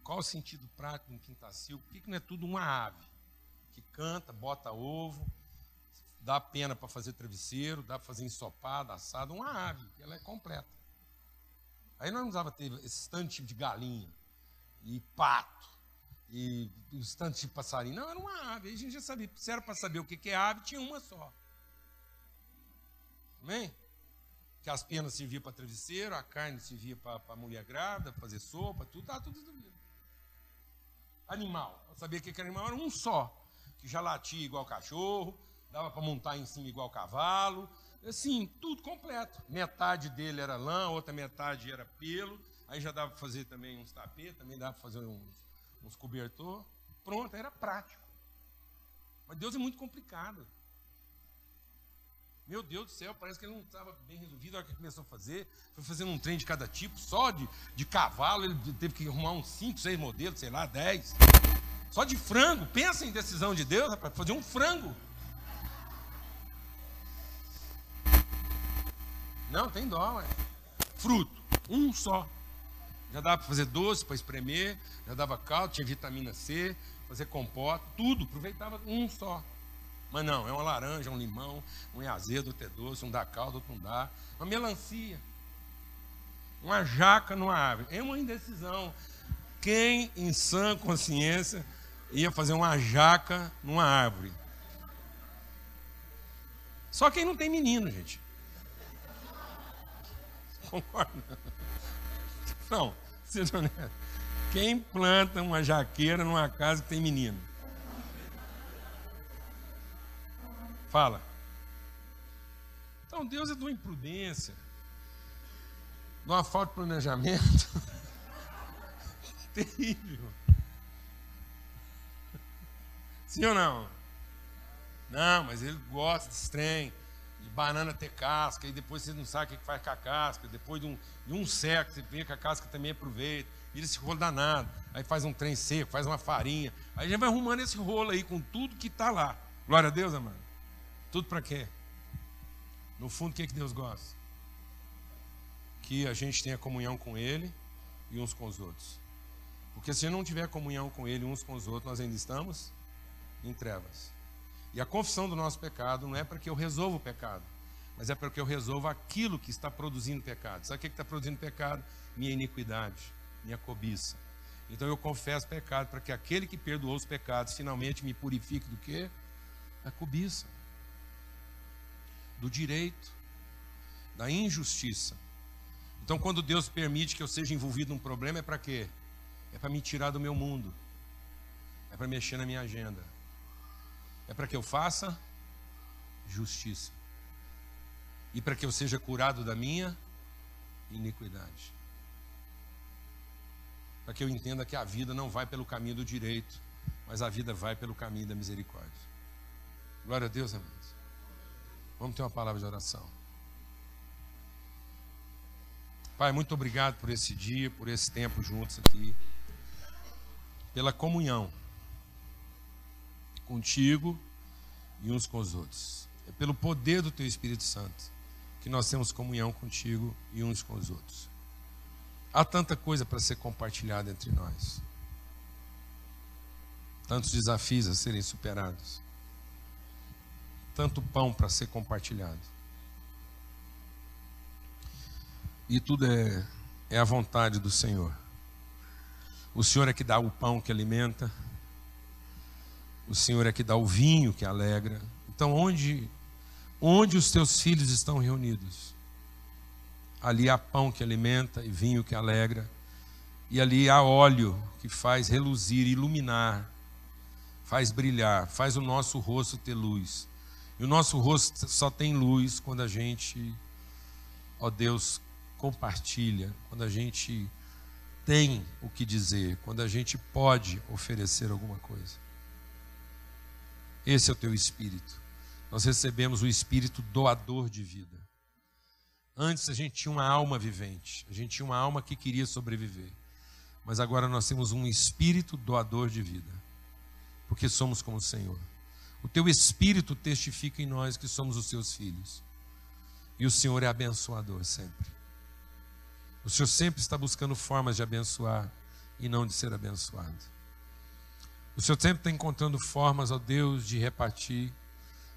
qual o sentido prático de um quintacil? Por que, que não é tudo uma ave? Que canta, bota ovo, dá pena para fazer travesseiro, dá para fazer ensopado, assado, uma ave, ela é completa. Aí nós não precisava ter esse tanto tipo de galinha, e pato, e os tantos de passarinho. Não, era uma ave. A gente já sabia, se era para saber o que é ave, tinha uma só. Amém? Que as penas serviam para travesseiro, a carne servia para a mulher grávida, fazer sopa, tudo, tá tudo resolvido animal. Eu sabia que aquele animal era um só, que já latia igual cachorro, dava para montar em cima igual cavalo, assim, tudo completo. Metade dele era lã, outra metade era pelo, aí já dava para fazer também uns tapetes, também dava para fazer uns, uns cobertor. Pronto, era prático. Mas Deus é muito complicado. Meu Deus do céu, parece que ele não estava bem resolvido na hora que começou a fazer. Foi fazendo um trem de cada tipo, só de, de cavalo, ele teve que arrumar uns 5, 6 modelos, sei lá, 10. Só de frango. Pensa em decisão de Deus, rapaz, fazer um frango. Não, tem dó, é. Fruto, um só. Já dava para fazer doce, para espremer, já dava caldo, tinha vitamina C, fazer compota, tudo, aproveitava um só. Mas não, é uma laranja, um limão, um é azedo, outro é doce, um dá caldo, outro não dá. Uma melancia. Uma jaca numa árvore. É uma indecisão. Quem, em sã consciência, ia fazer uma jaca numa árvore? Só quem não tem menino, gente. Concorda? Não, seja honesto. Quem planta uma jaqueira numa casa que tem menino? Fala. Então Deus é de uma imprudência, de uma falta de planejamento terrível. Sim ou não? Não, mas ele gosta de banana ter casca, e depois você não sabe o que faz com a casca, depois de um, de um século você vê que a casca também aproveita, vira esse rolo danado, aí faz um trem seco, faz uma farinha, aí a gente vai arrumando esse rolo aí com tudo que está lá. Glória a Deus, amado. Tudo para quê? No fundo, o que, que Deus gosta? Que a gente tenha comunhão com Ele e uns com os outros. Porque se não tiver comunhão com Ele uns com os outros, nós ainda estamos em trevas. E a confissão do nosso pecado não é para que eu resolva o pecado, mas é para que eu resolva aquilo que está produzindo pecado. Sabe o que está produzindo pecado? Minha iniquidade, minha cobiça. Então eu confesso pecado para que aquele que perdoou os pecados finalmente me purifique do que? Da cobiça do direito, da injustiça. Então, quando Deus permite que eu seja envolvido num problema, é para quê? É para me tirar do meu mundo, é para mexer na minha agenda, é para que eu faça justiça e para que eu seja curado da minha iniquidade. Para que eu entenda que a vida não vai pelo caminho do direito, mas a vida vai pelo caminho da misericórdia. Glória a Deus, amados. Vamos ter uma palavra de oração. Pai, muito obrigado por esse dia, por esse tempo juntos aqui, pela comunhão contigo e uns com os outros. É pelo poder do Teu Espírito Santo que nós temos comunhão contigo e uns com os outros. Há tanta coisa para ser compartilhada entre nós, tantos desafios a serem superados tanto pão para ser compartilhado. E tudo é, é a vontade do Senhor. O Senhor é que dá o pão que alimenta, o Senhor é que dá o vinho que alegra. Então, onde, onde os teus filhos estão reunidos, ali há pão que alimenta e vinho que alegra, e ali há óleo que faz reluzir, iluminar, faz brilhar, faz o nosso rosto ter luz. E o nosso rosto só tem luz quando a gente, ó Deus, compartilha, quando a gente tem o que dizer, quando a gente pode oferecer alguma coisa. Esse é o teu espírito. Nós recebemos o espírito doador de vida. Antes a gente tinha uma alma vivente, a gente tinha uma alma que queria sobreviver. Mas agora nós temos um espírito doador de vida, porque somos como o Senhor. O teu espírito testifica em nós que somos os seus filhos. E o Senhor é abençoador sempre. O Senhor sempre está buscando formas de abençoar e não de ser abençoado. O Senhor sempre está encontrando formas, ó Deus, de repartir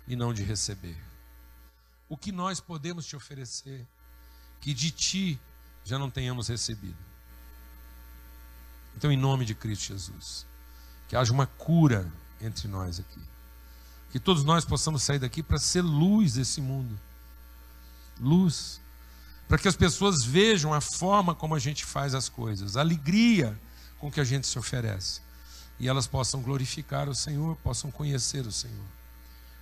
e não de receber. O que nós podemos te oferecer, que de ti já não tenhamos recebido. Então, em nome de Cristo Jesus, que haja uma cura entre nós aqui. Que todos nós possamos sair daqui para ser luz desse mundo. Luz para que as pessoas vejam a forma como a gente faz as coisas, a alegria com que a gente se oferece, e elas possam glorificar o Senhor, possam conhecer o Senhor.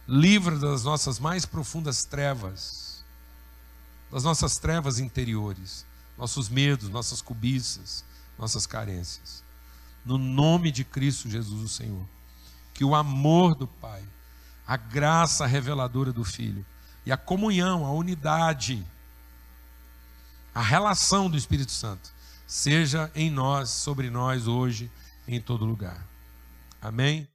Livra das nossas mais profundas trevas, das nossas trevas interiores, nossos medos, nossas cobiças, nossas carências. No nome de Cristo Jesus, o Senhor, que o amor do Pai, a graça reveladora do Filho e a comunhão, a unidade, a relação do Espírito Santo seja em nós, sobre nós hoje, em todo lugar. Amém?